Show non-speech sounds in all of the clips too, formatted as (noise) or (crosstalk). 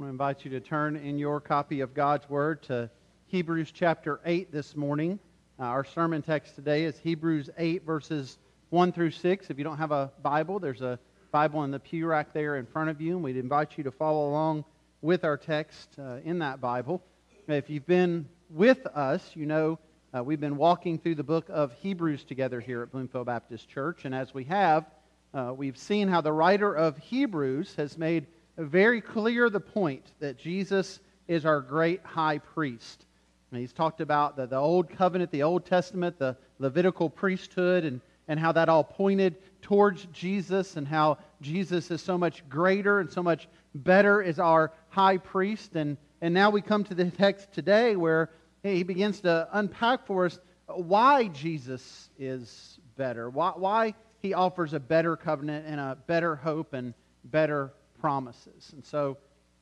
I want to invite you to turn in your copy of God's Word to Hebrews chapter 8 this morning. Uh, our sermon text today is Hebrews 8, verses 1 through 6. If you don't have a Bible, there's a Bible in the pew rack there in front of you, and we'd invite you to follow along with our text uh, in that Bible. If you've been with us, you know uh, we've been walking through the book of Hebrews together here at Bloomfield Baptist Church, and as we have, uh, we've seen how the writer of Hebrews has made very clear the point that Jesus is our great high priest. And he's talked about the, the Old Covenant, the Old Testament, the Levitical priesthood, and, and how that all pointed towards Jesus, and how Jesus is so much greater and so much better as our high priest. And, and now we come to the (laughs) text today where he begins to unpack for us why Jesus is better, why, why he offers a better covenant and a better hope and better promises. And so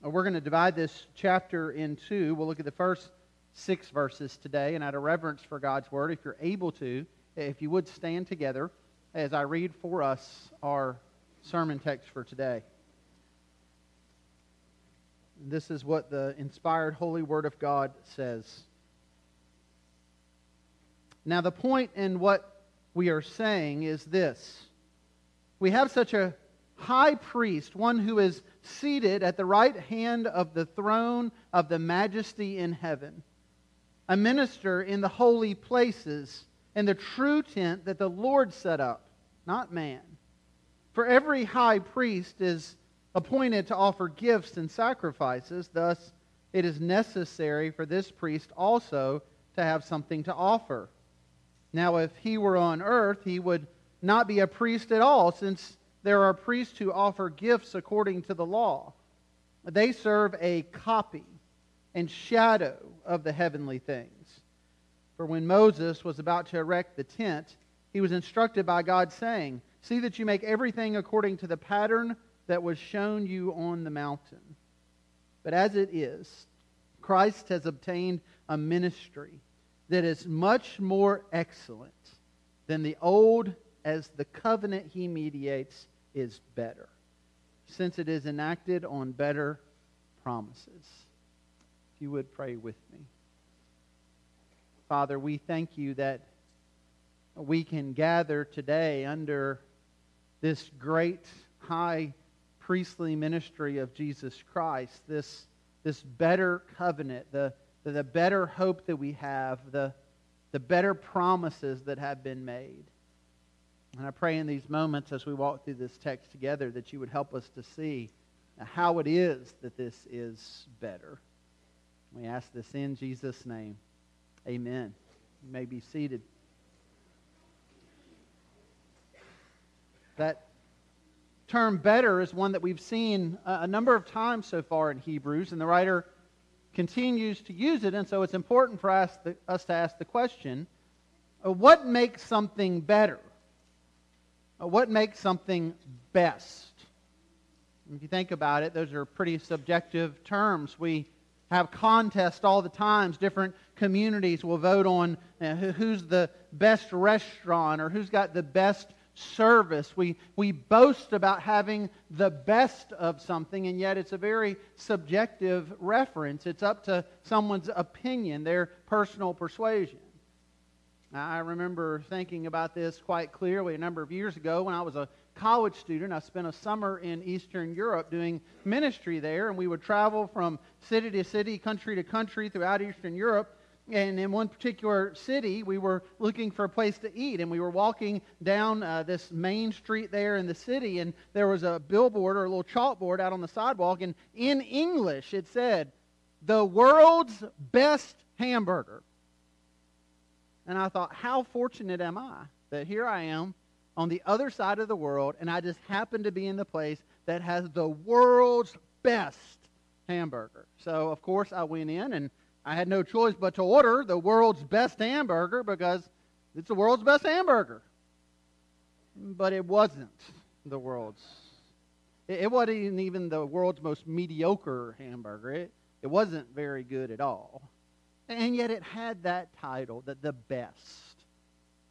uh, we're going to divide this chapter in two. We'll look at the first six verses today. And out of reverence for God's word, if you're able to, if you would stand together as I read for us our sermon text for today. This is what the inspired holy word of God says. Now, the point in what we are saying is this we have such a high priest, one who is seated at the right hand of the throne of the majesty in heaven, a minister in the holy places, in the true tent that the Lord set up, not man. For every high priest is appointed to offer gifts and sacrifices, thus, it is necessary for this priest also to have something to offer. Now, if he were on earth, he would not be a priest at all, since there are priests who offer gifts according to the law. They serve a copy and shadow of the heavenly things. For when Moses was about to erect the tent, he was instructed by God, saying, See that you make everything according to the pattern that was shown you on the mountain. But as it is, Christ has obtained a ministry that is much more excellent than the old as the covenant he mediates is better, since it is enacted on better promises. If you would pray with me. Father, we thank you that we can gather today under this great high priestly ministry of Jesus Christ, this, this better covenant, the, the better hope that we have, the, the better promises that have been made. And I pray in these moments as we walk through this text together that you would help us to see how it is that this is better. We ask this in Jesus' name. Amen. You may be seated. That term better is one that we've seen a number of times so far in Hebrews, and the writer continues to use it, and so it's important for us, to ask the question uh, what makes something better? What makes something best? If you think about it, those are pretty subjective terms. We have contests all the times. Different communities will vote on uh, who's the best restaurant or who's got the best service. We, we boast about having the best of something, and yet it's a very subjective reference. It's up to someone's opinion, their personal persuasion. I remember thinking about this quite clearly a number of years ago when I was a college student. I spent a summer in Eastern Europe doing ministry there, and we would travel from city to city, country to country throughout Eastern Europe. And in one particular city, we were looking for a place to eat, and we were walking down uh, this main street there in the city, and there was a billboard or a little chalkboard out on the sidewalk, and in English it said, The world's best hamburger. And I thought, how fortunate am I that here I am on the other side of the world, and I just happen to be in the place that has the world's best hamburger. So, of course, I went in, and I had no choice but to order the world's best hamburger because it's the world's best hamburger. But it wasn't the world's. It wasn't even the world's most mediocre hamburger. It, it wasn't very good at all. And yet it had that title, that the best.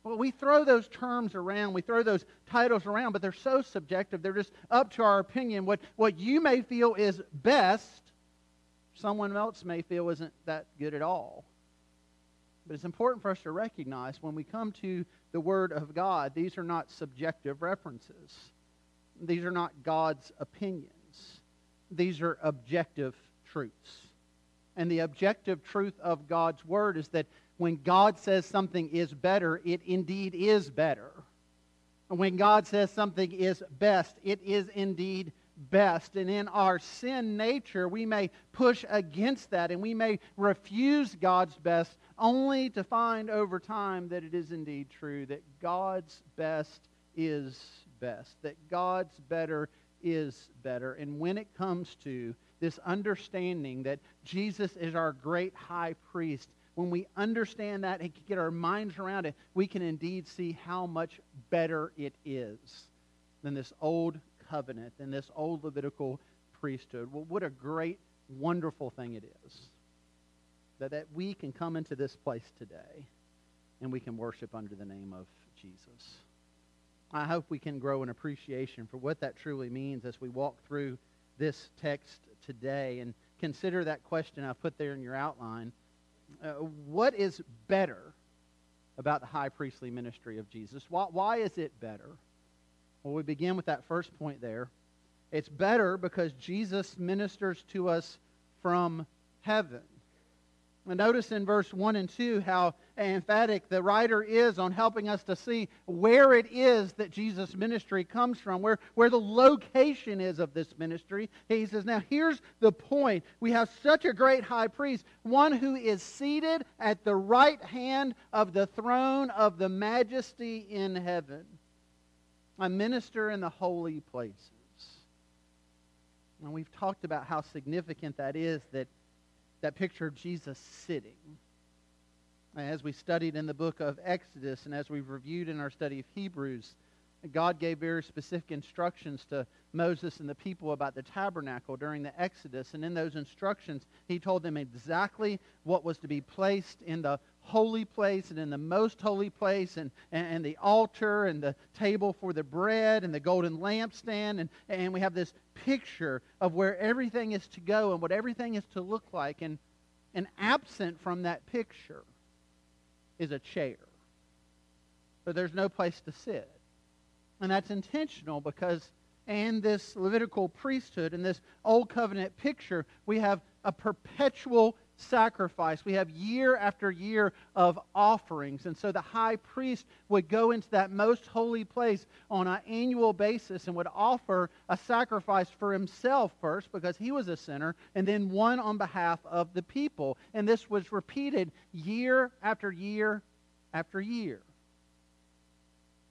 Well, we throw those terms around, we throw those titles around, but they're so subjective. They're just up to our opinion. What, what you may feel is best someone else may feel isn't that good at all. But it's important for us to recognize when we come to the Word of God, these are not subjective references. These are not God's opinions. These are objective truths. And the objective truth of God's Word is that when God says something is better, it indeed is better. And when God says something is best, it is indeed best. And in our sin nature, we may push against that and we may refuse God's best only to find over time that it is indeed true, that God's best is best, that God's better is better. And when it comes to this understanding that Jesus is our great high priest, when we understand that and get our minds around it, we can indeed see how much better it is than this old covenant, than this old Levitical priesthood. Well, what a great, wonderful thing it is that, that we can come into this place today and we can worship under the name of Jesus. I hope we can grow an appreciation for what that truly means as we walk through this text today and consider that question I put there in your outline. Uh, what is better about the high priestly ministry of Jesus? Why, why is it better? Well, we begin with that first point there. It's better because Jesus ministers to us from heaven. And Notice in verse 1 and 2 how emphatic the writer is on helping us to see where it is that Jesus' ministry comes from, where, where the location is of this ministry. He says, Now here's the point. We have such a great high priest, one who is seated at the right hand of the throne of the majesty in heaven, a minister in the holy places. And we've talked about how significant that is that that picture of Jesus sitting. As we studied in the book of Exodus and as we've reviewed in our study of Hebrews, God gave very specific instructions to Moses and the people about the tabernacle during the Exodus. And in those instructions, he told them exactly what was to be placed in the holy place and in the most holy place and, and, and, the altar and the table for the bread and the golden lampstand. And, and we have this picture of where everything is to go and what everything is to look like. And, and absent from that picture is a chair. But there's no place to sit. And that's intentional because in this Levitical priesthood, in this Old Covenant picture, we have a perpetual sacrifice. We have year after year of offerings. And so the high priest would go into that most holy place on an annual basis and would offer a sacrifice for himself first because he was a sinner, and then one on behalf of the people. And this was repeated year after year after year.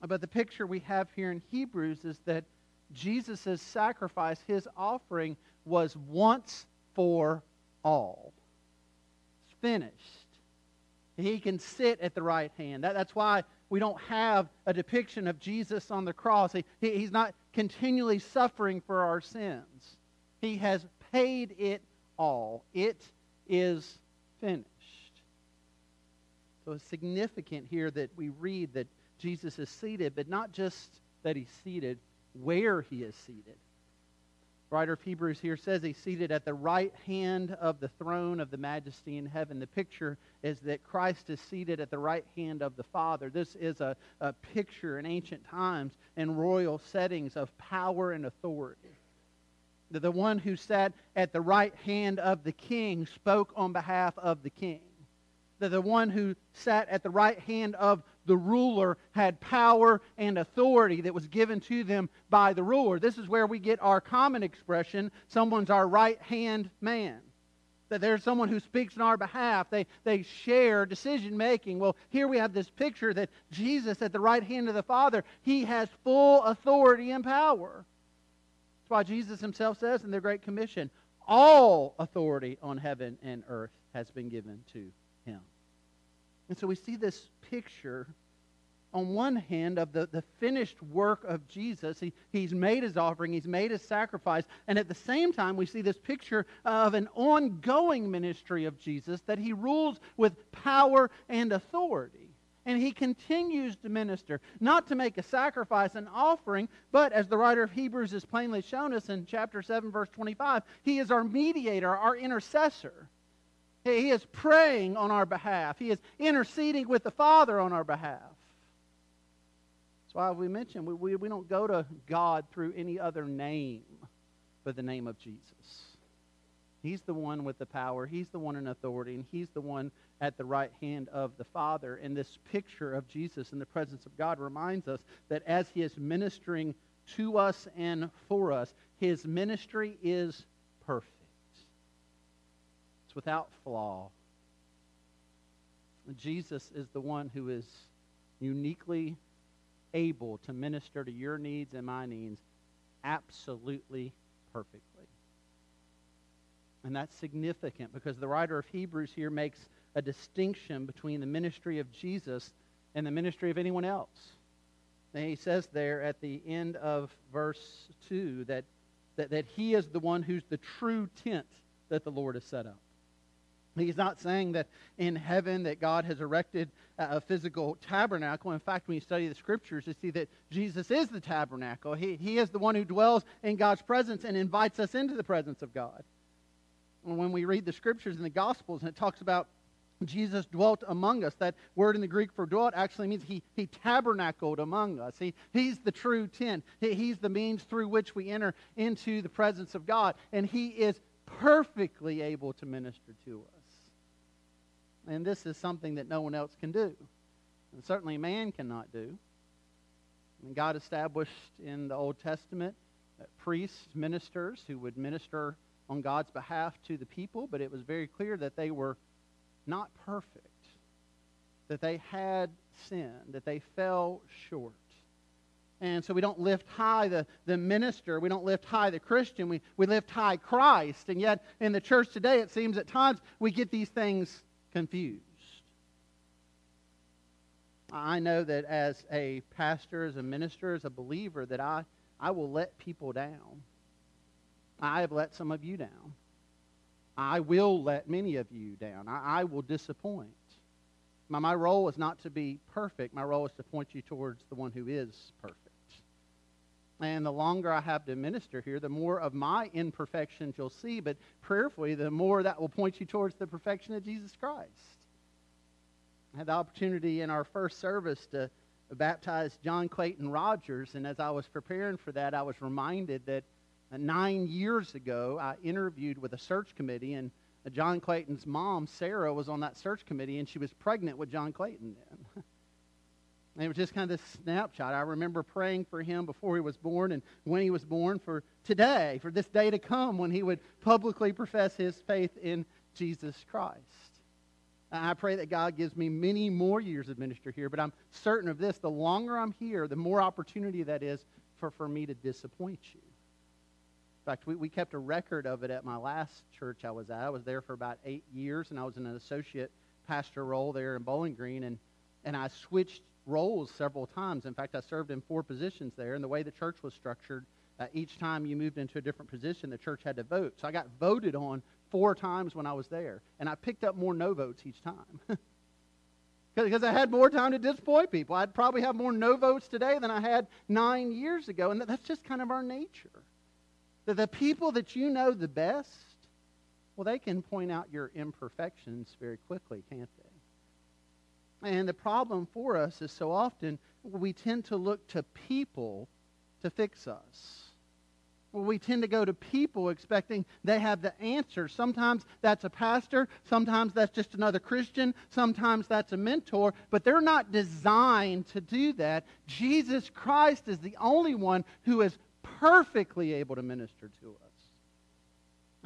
But the picture we have here in Hebrews is that Jesus' sacrifice, his offering, was once for all finished. He can sit at the right hand. That, that's why we don't have a depiction of Jesus on the cross. He, he, he's not continually suffering for our sins. He has paid it all. It is finished. So it's significant here that we read that Jesus is seated, but not just that he's seated, where he is seated writer of Hebrews here says he's seated at the right hand of the throne of the majesty in heaven. The picture is that Christ is seated at the right hand of the Father. This is a, a picture in ancient times in royal settings of power and authority. The, the one who sat at the right hand of the king spoke on behalf of the king. The, the one who sat at the right hand of the ruler had power and authority that was given to them by the ruler. This is where we get our common expression someone's our right hand man. That there's someone who speaks on our behalf. They, they share decision making. Well, here we have this picture that Jesus, at the right hand of the Father, he has full authority and power. That's why Jesus himself says in the Great Commission, all authority on heaven and earth has been given to. And so we see this picture, on one hand, of the, the finished work of Jesus. He, he's made his offering, he's made his sacrifice. And at the same time, we see this picture of an ongoing ministry of Jesus that he rules with power and authority. And he continues to minister, not to make a sacrifice, an offering, but as the writer of Hebrews has plainly shown us in chapter 7, verse 25, he is our mediator, our intercessor. He is praying on our behalf, he is interceding with the Father on our behalf. That's why we mentioned we, we, we don't go to God through any other name but the name of Jesus. He's the one with the power. He's the one in authority, and he's the one at the right hand of the Father. And this picture of Jesus in the presence of God reminds us that as he is ministering to us and for us, his ministry is perfect. Without flaw. Jesus is the one who is uniquely able to minister to your needs and my needs absolutely perfectly. And that's significant because the writer of Hebrews here makes a distinction between the ministry of Jesus and the ministry of anyone else. And he says there at the end of verse 2 that, that, that he is the one who's the true tent that the Lord has set up. He's not saying that in heaven that God has erected a physical tabernacle. In fact, when you study the scriptures, you see that Jesus is the tabernacle. He, he is the one who dwells in God's presence and invites us into the presence of God. And when we read the scriptures in the Gospels and it talks about Jesus dwelt among us. That word in the Greek for dwelt actually means he, he tabernacled among us. He, he's the true tent. He, he's the means through which we enter into the presence of God. And he is perfectly able to minister to us. And this is something that no one else can do. And certainly man cannot do. And God established in the Old Testament priests, ministers who would minister on God's behalf to the people, but it was very clear that they were not perfect, that they had sinned, that they fell short. And so we don't lift high the, the minister. We don't lift high the Christian. We, we lift high Christ. And yet, in the church today, it seems at times we get these things confused. I know that as a pastor, as a minister, as a believer, that I, I will let people down. I have let some of you down. I will let many of you down. I, I will disappoint. My, my role is not to be perfect. My role is to point you towards the one who is perfect. And the longer I have to minister here, the more of my imperfections you'll see, but prayerfully, the more that will point you towards the perfection of Jesus Christ. I had the opportunity in our first service to baptize John Clayton Rogers, and as I was preparing for that, I was reminded that nine years ago, I interviewed with a search committee, and John Clayton's mom, Sarah, was on that search committee, and she was pregnant with John Clayton then. (laughs) And it was just kind of this snapshot. I remember praying for him before he was born and when he was born for today, for this day to come when he would publicly profess his faith in Jesus Christ. I pray that God gives me many more years of ministry here, but I'm certain of this. The longer I'm here, the more opportunity that is for, for me to disappoint you. In fact, we, we kept a record of it at my last church I was at. I was there for about eight years, and I was in an associate pastor role there in Bowling Green, and, and I switched roles several times. In fact, I served in four positions there, and the way the church was structured, uh, each time you moved into a different position, the church had to vote. So I got voted on four times when I was there, and I picked up more no votes each time. (laughs) Because I had more time to disappoint people. I'd probably have more no votes today than I had nine years ago, and that's just kind of our nature. That the people that you know the best, well, they can point out your imperfections very quickly, can't they? And the problem for us is so often we tend to look to people to fix us. We tend to go to people expecting they have the answer. Sometimes that's a pastor, sometimes that's just another Christian, sometimes that's a mentor, but they're not designed to do that. Jesus Christ is the only one who is perfectly able to minister to us.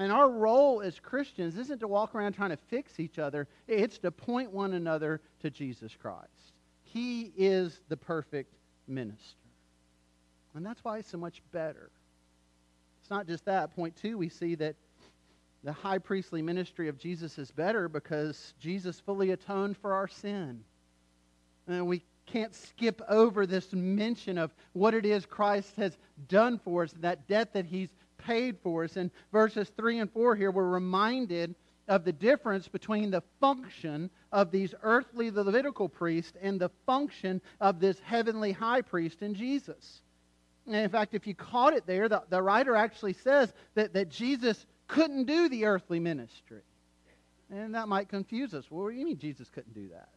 And our role as Christians isn't to walk around trying to fix each other, it's to point one another to Jesus Christ. He is the perfect minister. And that's why it's so much better. It's not just that. Point two, we see that the high priestly ministry of Jesus is better because Jesus fully atoned for our sin. And we can't skip over this mention of what it is Christ has done for us, that debt that he's paid for us. In verses 3 and 4 here, we're reminded of the difference between the function of these earthly Levitical priests and the function of this heavenly high priest in Jesus. And in fact, if you caught it there, the, the writer actually says that, that Jesus couldn't do the earthly ministry. And that might confuse us. Well, what do you mean Jesus couldn't do that?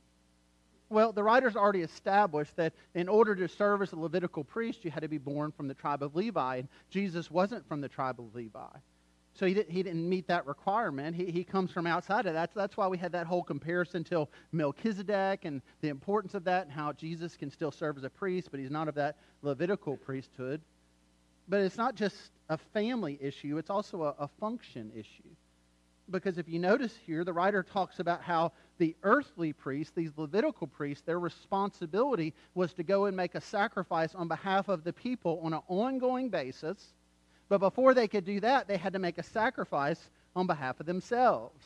Well, the writer's already established that in order to serve as a Levitical priest, you had to be born from the tribe of Levi, and Jesus wasn't from the tribe of Levi. So he, did, he didn't meet that requirement. He, he comes from outside of that. So that's why we had that whole comparison to Melchizedek and the importance of that and how Jesus can still serve as a priest, but he's not of that Levitical priesthood. But it's not just a family issue, it's also a, a function issue. Because if you notice here, the writer talks about how the earthly priests, these Levitical priests, their responsibility was to go and make a sacrifice on behalf of the people on an ongoing basis. But before they could do that, they had to make a sacrifice on behalf of themselves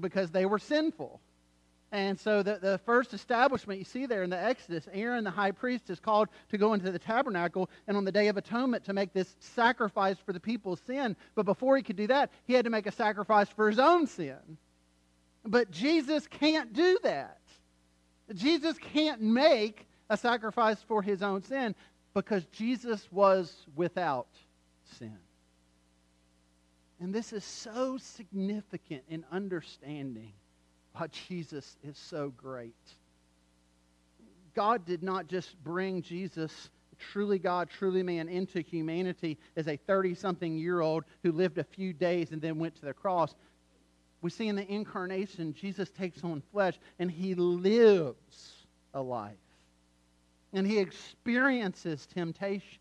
because they were sinful. And so the, the first establishment you see there in the Exodus, Aaron the high priest is called to go into the tabernacle and on the Day of Atonement to make this sacrifice for the people's sin. But before he could do that, he had to make a sacrifice for his own sin. But Jesus can't do that. Jesus can't make a sacrifice for his own sin because Jesus was without sin. And this is so significant in understanding why Jesus is so great. God did not just bring Jesus, truly God, truly man, into humanity as a 30 something year old who lived a few days and then went to the cross. We see in the incarnation, Jesus takes on flesh and he lives a life. And he experiences temptations.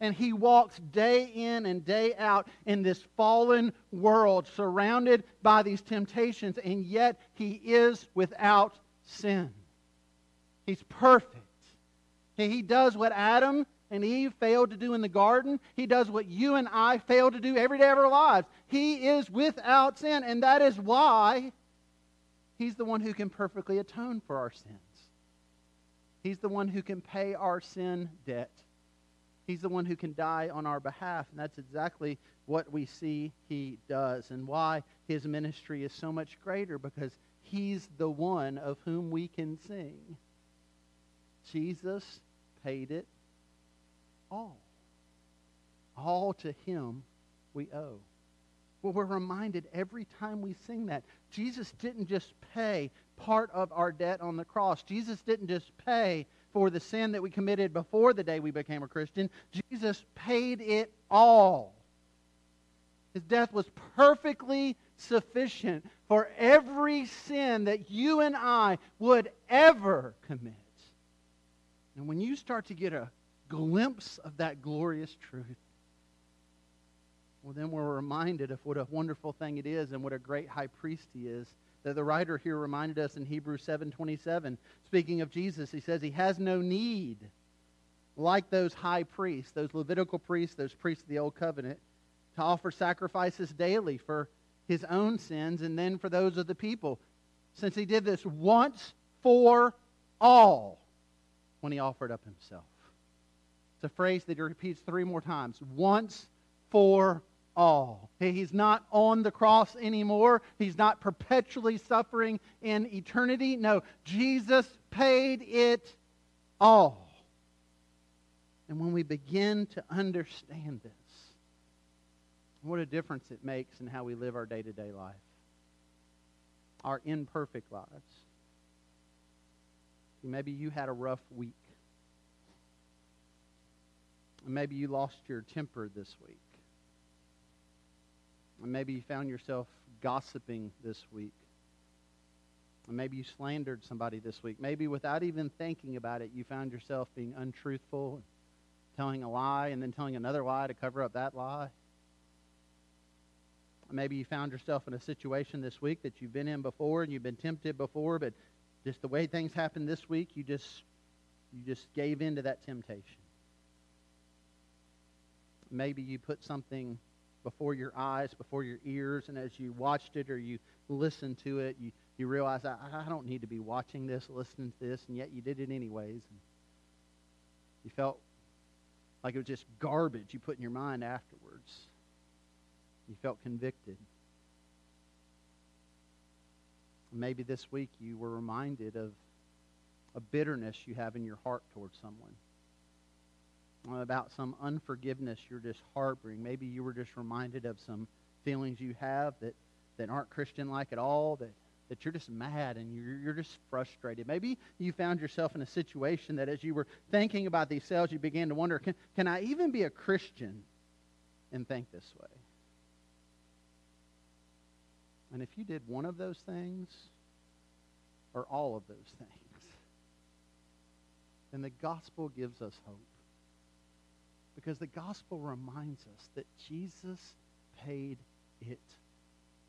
and he walks day in and day out in this fallen world, surrounded by these temptations, and yet he is without sin. He's perfect. He does what Adam and Eve failed to do in the garden. He does what you and I fail to do every day of our lives. He is without sin, and that is why he's the one who can perfectly atone for our sins. He's the one who can pay our sin debt. He's the one who can die on our behalf. And that's exactly what we see he does and why his ministry is so much greater because he's the one of whom we can sing. Jesus paid it all. All to him we owe. Well, we're reminded every time we sing that. Jesus didn't just pay part of our debt on the cross. Jesus didn't just pay for the sin that we committed before the day we became a Christian. Jesus paid it all. His death was perfectly sufficient for every sin that you and I would ever commit. And when you start to get a glimpse of that glorious truth, well, then we're reminded of what a wonderful thing it is and what a great high priest he is that the writer here reminded us in Hebrews 7:27. Speaking of Jesus, he says he has no need like those high priests, those Levitical priests, those priests of the old covenant, to offer sacrifices daily for his own sins and then for those of the people, since he did this once for all when he offered up himself. It's a phrase that he repeats three more times. Once for all. He's not on the cross anymore. He's not perpetually suffering in eternity. No, Jesus paid it all. And when we begin to understand this, what a difference it makes in how we live our day to day life, our imperfect lives. Maybe you had a rough week. Maybe you lost your temper this week. Maybe you found yourself gossiping this week. Maybe you slandered somebody this week. Maybe without even thinking about it, you found yourself being untruthful, telling a lie, and then telling another lie to cover up that lie. Maybe you found yourself in a situation this week that you've been in before and you've been tempted before, but just the way things happened this week, you just you just gave in to that temptation. Maybe you put something before your eyes, before your ears, and as you watched it or you listened to it, you, you realize, I, I don't need to be watching this, listening to this, and yet you did it anyways. And you felt like it was just garbage you put in your mind afterwards. You felt convicted. Maybe this week you were reminded of a bitterness you have in your heart towards someone. About some unforgiveness you're just harboring. Maybe you were just reminded of some feelings you have that, that aren't Christian like at all, that, that you're just mad and you're, you're just frustrated. Maybe you found yourself in a situation that as you were thinking about these sales, you began to wonder can, can I even be a Christian and think this way? And if you did one of those things, or all of those (laughs) things, then the gospel gives us hope. Because the gospel reminds us that Jesus paid it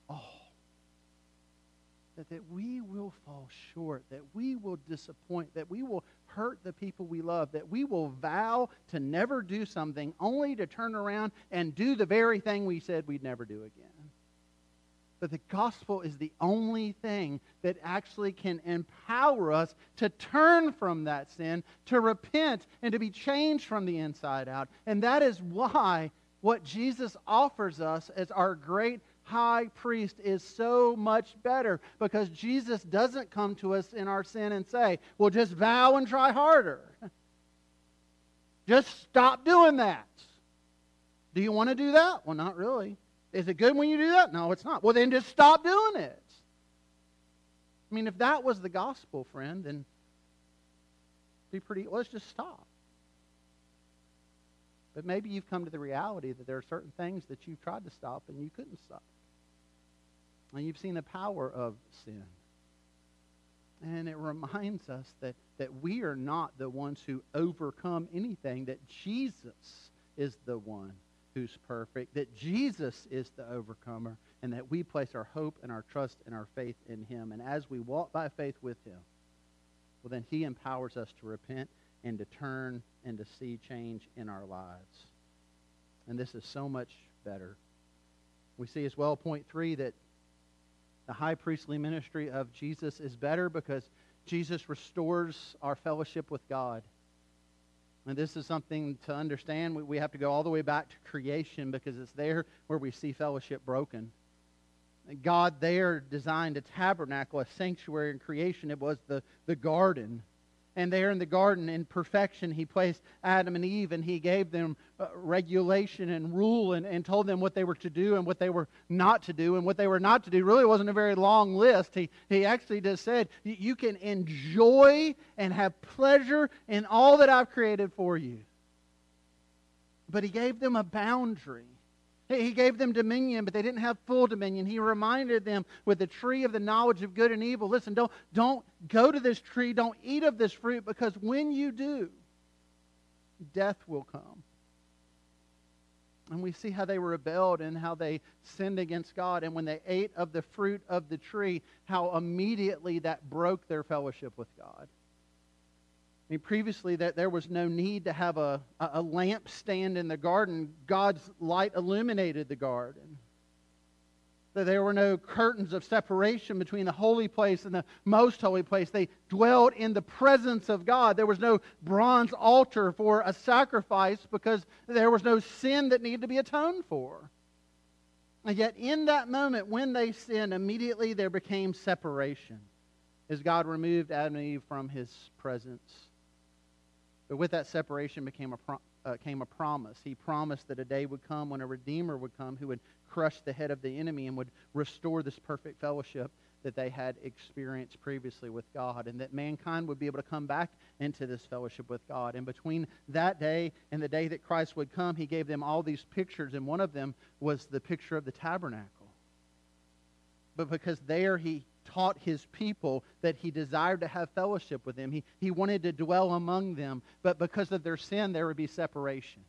all. That, that we will fall short, that we will disappoint, that we will hurt the people we love, that we will vow to never do something only to turn around and do the very thing we said we'd never do again. But the gospel is the only thing that actually can empower us to turn from that sin, to repent, and to be changed from the inside out. And that is why what Jesus offers us as our great high priest is so much better because Jesus doesn't come to us in our sin and say, well, just vow and try harder. (laughs) Just stop doing that. Do you want to do that? Well, not really. Is it good when you do that? No, it's not. Well, then just stop doing it. I mean, if that was the gospel, friend, then be pretty, let's just stop. But maybe you've come to the reality that there are certain things that you've tried to stop and you couldn't stop. And you've seen the power of sin. And it reminds us that, that we are not the ones who overcome anything, that Jesus is the one who's perfect, that Jesus is the overcomer, and that we place our hope and our trust and our faith in him. And as we walk by faith with him, well, then he empowers us to repent and to turn and to see change in our lives. And this is so much better. We see as well, point three, that the high priestly ministry of Jesus is better because Jesus restores our fellowship with God. And this is something to understand. We have to go all the way back to creation because it's there where we see fellowship broken. God there designed a tabernacle, a sanctuary in creation. It was the, the garden. And there in the garden, in perfection, he placed Adam and Eve and he gave them uh, regulation and rule and, and told them what they were to do and what they were not to do. And what they were not to do really wasn't a very long list. He, he actually just said, You can enjoy and have pleasure in all that I've created for you. But he gave them a boundary. He gave them dominion, but they didn't have full dominion. He reminded them with the tree of the knowledge of good and evil listen, don't, don't go to this tree, don't eat of this fruit, because when you do, death will come. And we see how they rebelled and how they sinned against God. And when they ate of the fruit of the tree, how immediately that broke their fellowship with God mean, previously that there was no need to have a, a lamp stand in the garden. God's light illuminated the garden. That there were no curtains of separation between the holy place and the most holy place. They dwelled in the presence of God. There was no bronze altar for a sacrifice because there was no sin that needed to be atoned for. And yet, in that moment when they sinned, immediately there became separation as God removed Adam and Eve from his presence. But with that separation became a pro- uh, came a promise. He promised that a day would come when a Redeemer would come who would crush the head of the enemy and would restore this perfect fellowship that they had experienced previously with God, and that mankind would be able to come back into this fellowship with God. And between that day and the day that Christ would come, he gave them all these pictures, and one of them was the picture of the tabernacle. But because there he taught his people that he desired to have fellowship with them. He, he wanted to dwell among them, but because of their sin, there would be separation.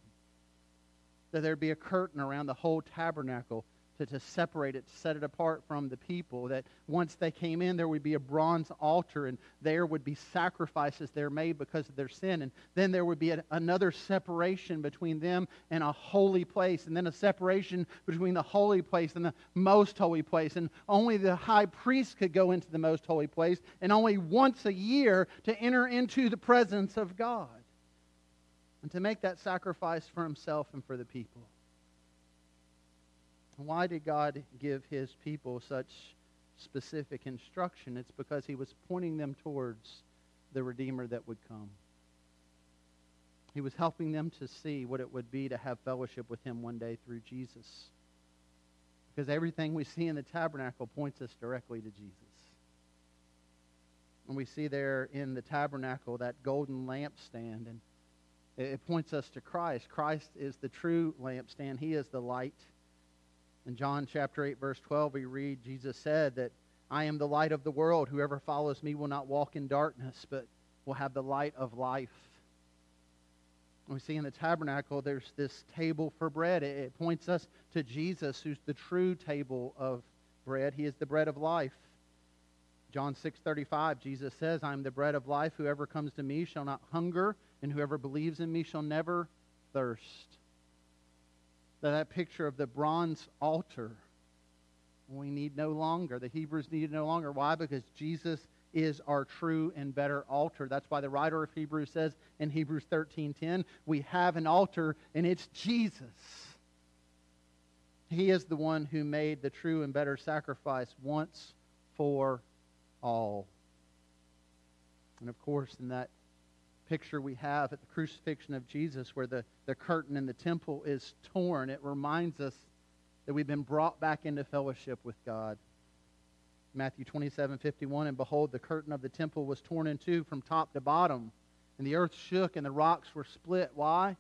That there would be a curtain around the whole tabernacle to, to separate it, to set it apart from the people. That once they came in, there would be a bronze altar, and there would be sacrifices there made because of their sin. And then there would be a, another separation between them and a holy place, and then a separation between the holy place and the most holy place. And only the high priest could go into the most holy place, and only once a year to enter into the presence of God and to make that sacrifice for himself and for the people. Why did God give his people such specific instruction, it's because he was pointing them towards the Redeemer that would come. He was helping them to see what it would be to have fellowship with him one day through Jesus. Because everything we see in the tabernacle points us directly to Jesus. And we see there in the tabernacle that golden lampstand, and it points us to Christ. Christ is the true lampstand, He is the light. In John chapter 8, verse 12, we read Jesus said that I am the light of the world. Whoever follows me will not walk in darkness, but will have the light of life. We see in the tabernacle there's this table for bread. It points us to Jesus, who's the true table of bread. He is the bread of life. John 6:35 Jesus says, "I am the bread of life. Whoever comes to me shall not hunger, and whoever believes in me shall never thirst." That picture of the bronze altar we need no longer. The Hebrews needed no longer. Why? Because Jesus is our true and better altar. That's why the writer of Hebrews says in Hebrews 13:10, we have an altar and it's Jesus. He is the one who made the true and better sacrifice once for all. And of course, in that picture we have at the crucifixion of Jesus, where the, the curtain in the temple is torn, it reminds us that we've been brought back into fellowship with God. Matthew 27 51, and behold, the curtain of the temple was torn in two from top to bottom, and the earth shook and the rocks were split. Why?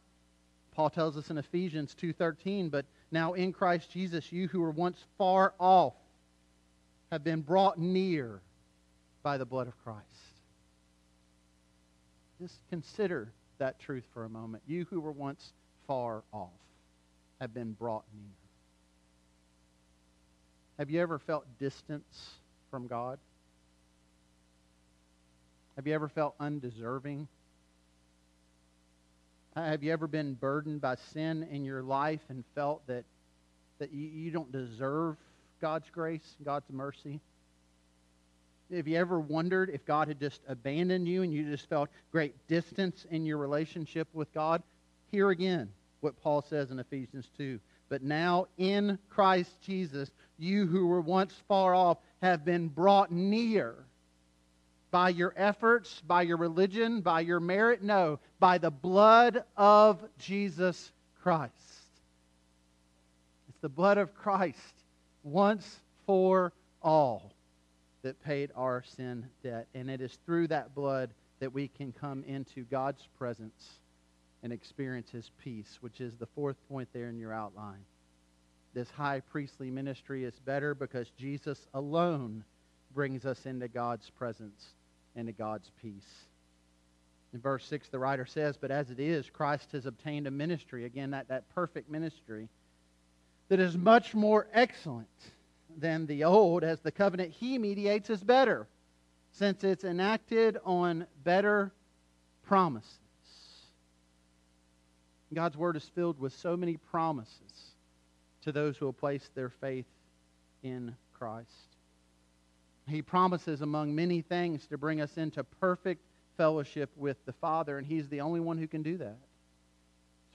Paul tells us in Ephesians 2:13, but now in Christ Jesus you who were once far off have been brought near by the blood of Christ. Just consider that truth for a moment. You who were once far off have been brought near. Have you ever felt distance from God? Have you ever felt undeserving? Have you ever been burdened by sin in your life and felt that, that you, you don't deserve God's grace, God's mercy? Have you ever wondered if God had just abandoned you and you just felt great distance in your relationship with God? Here again, what Paul says in Ephesians 2. But now in Christ Jesus, you who were once far off have been brought near by your efforts, by your religion, by your merit. No, by the blood of Jesus Christ. It's the blood of Christ once for all that paid our sin debt. And it is through that blood that we can come into God's presence and experience his peace, which is the fourth point there in your outline. This high priestly ministry is better because Jesus alone brings us into God's presence and to God's peace. In verse 6, the writer says, But as it is, Christ has obtained a ministry, again, that, that perfect ministry, that is much more excellent than the old, as the covenant he mediates is better, since it's enacted on better promises. God's word is filled with so many promises to those who will place their faith in Christ. He promises, among many things, to bring us into perfect fellowship with the Father, and He's the only one who can do that.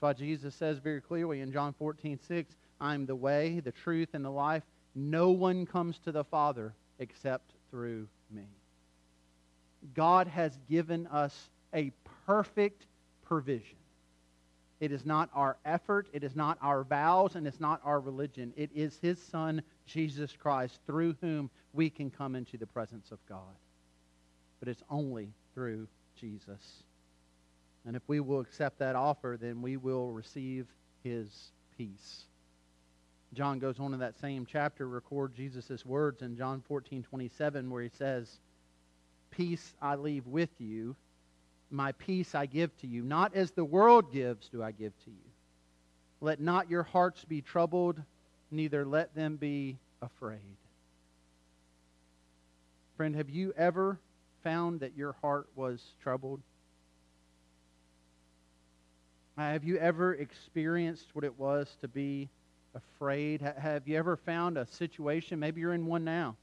That's why Jesus says very clearly in John 14, 6, I'm the way, the truth, and the life. No one comes to the Father except through me. God has given us a perfect provision. It is not our effort, it is not our vows, and it's not our religion. It is His Son, Jesus Christ, through whom we can come into the presence of God. But it's only through Jesus. And if we will accept that offer, then we will receive His peace. John goes on in that same chapter, record Jesus' words in John 14, 27, where he says, Peace I leave with you, my peace I give to you. Not as the world gives do I give to you. Let not your hearts be troubled, neither let them be afraid. Friend, have you ever found that your heart was troubled? Have you ever experienced what it was to be afraid? Have you ever found a situation, maybe you're in one now,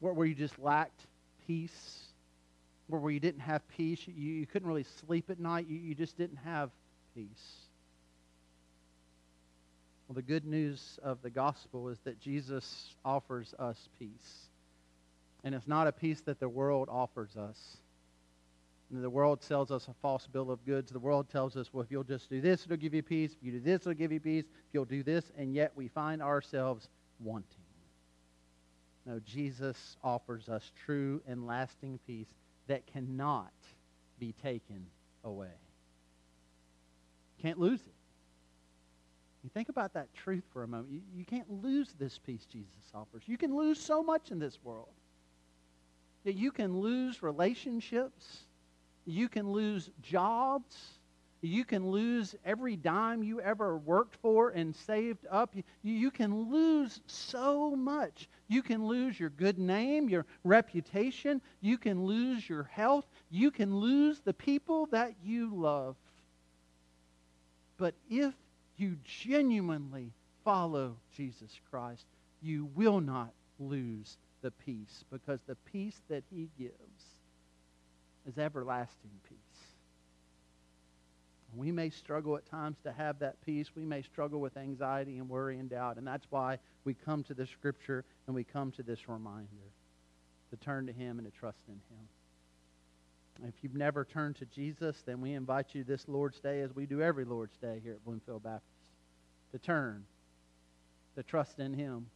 where, you just lacked peace, where you didn't have peace, you, you couldn't really sleep at night, you, you just didn't have peace? Well, the good news of the gospel is that Jesus offers us peace. And it's not a peace that the world offers us. The world sells us a false bill of goods. The world tells us, well, if you'll just do this, it'll give you peace. If you do this, it'll give you peace. If you'll do this, and yet we find ourselves wanting. No, Jesus offers us true and lasting peace that cannot be taken away. Can't lose it. You think about that truth for a moment. You, you can't lose this peace Jesus offers. You can lose so much in this world. That you can lose relationships. You can lose jobs. You can lose every dime you ever worked for and saved up. You, you can lose so much. You can lose your good name, your reputation. You can lose your health. You can lose the people that you love. But if you genuinely follow Jesus Christ, you will not lose the peace because the peace that he gives is everlasting peace. We may struggle at times to have that peace. We may struggle with anxiety and worry and doubt. And that's why we come to the scripture and we come to this reminder to turn to him and to trust in him. If you've never turned to Jesus, then we invite you this Lord's Day, as we do every Lord's Day here at Bloomfield Baptist, to turn, to trust in him.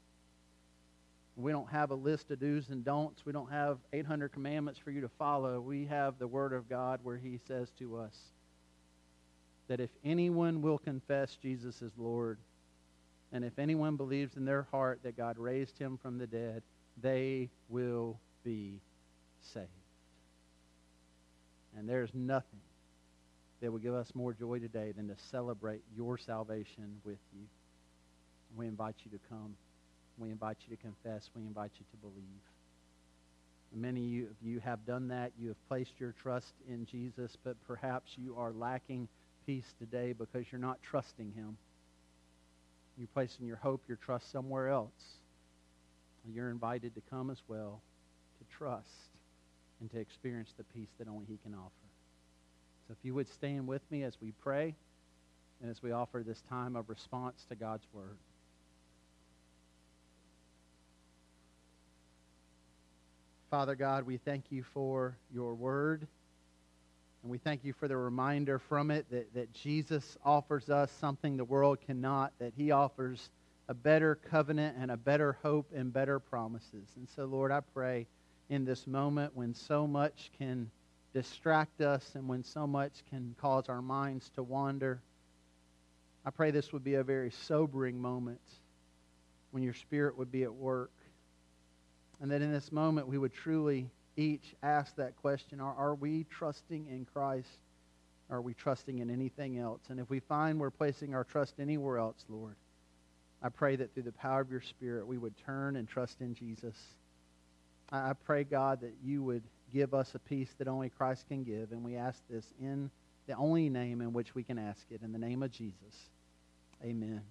We don't have a list of do's and don'ts. We don't have 800 commandments for you to follow. We have the Word of God where he says to us, that if anyone will confess Jesus is Lord, and if anyone believes in their heart that God raised him from the dead, they will be saved. And there's nothing that will give us more joy today than to celebrate your salvation with you. We invite you to come. We invite you to confess. We invite you to believe. Many of you have done that. You have placed your trust in Jesus, but perhaps you are lacking peace today because you're not trusting him. You're placing your hope, your trust somewhere else. You're invited to come as well to trust and to experience the peace that only he can offer. So if you would stand with me as we pray and as we offer this time of response to God's word. Father God, we thank you for your word. And we thank you for the reminder from it that, that Jesus offers us something the world cannot, that he offers a better covenant and a better hope and better promises. And so, Lord, I pray in this moment when so much can distract us and when so much can cause our minds to wander, I pray this would be a very sobering moment when your spirit would be at work. And that in this moment we would truly each ask that question are, are we trusting in Christ? Are we trusting in anything else? And if we find we're placing our trust anywhere else, Lord, I pray that through the power of your Spirit we would turn and trust in Jesus. I pray, God, that you would give us a peace that only Christ can give. And we ask this in the only name in which we can ask it, in the name of Jesus. Amen.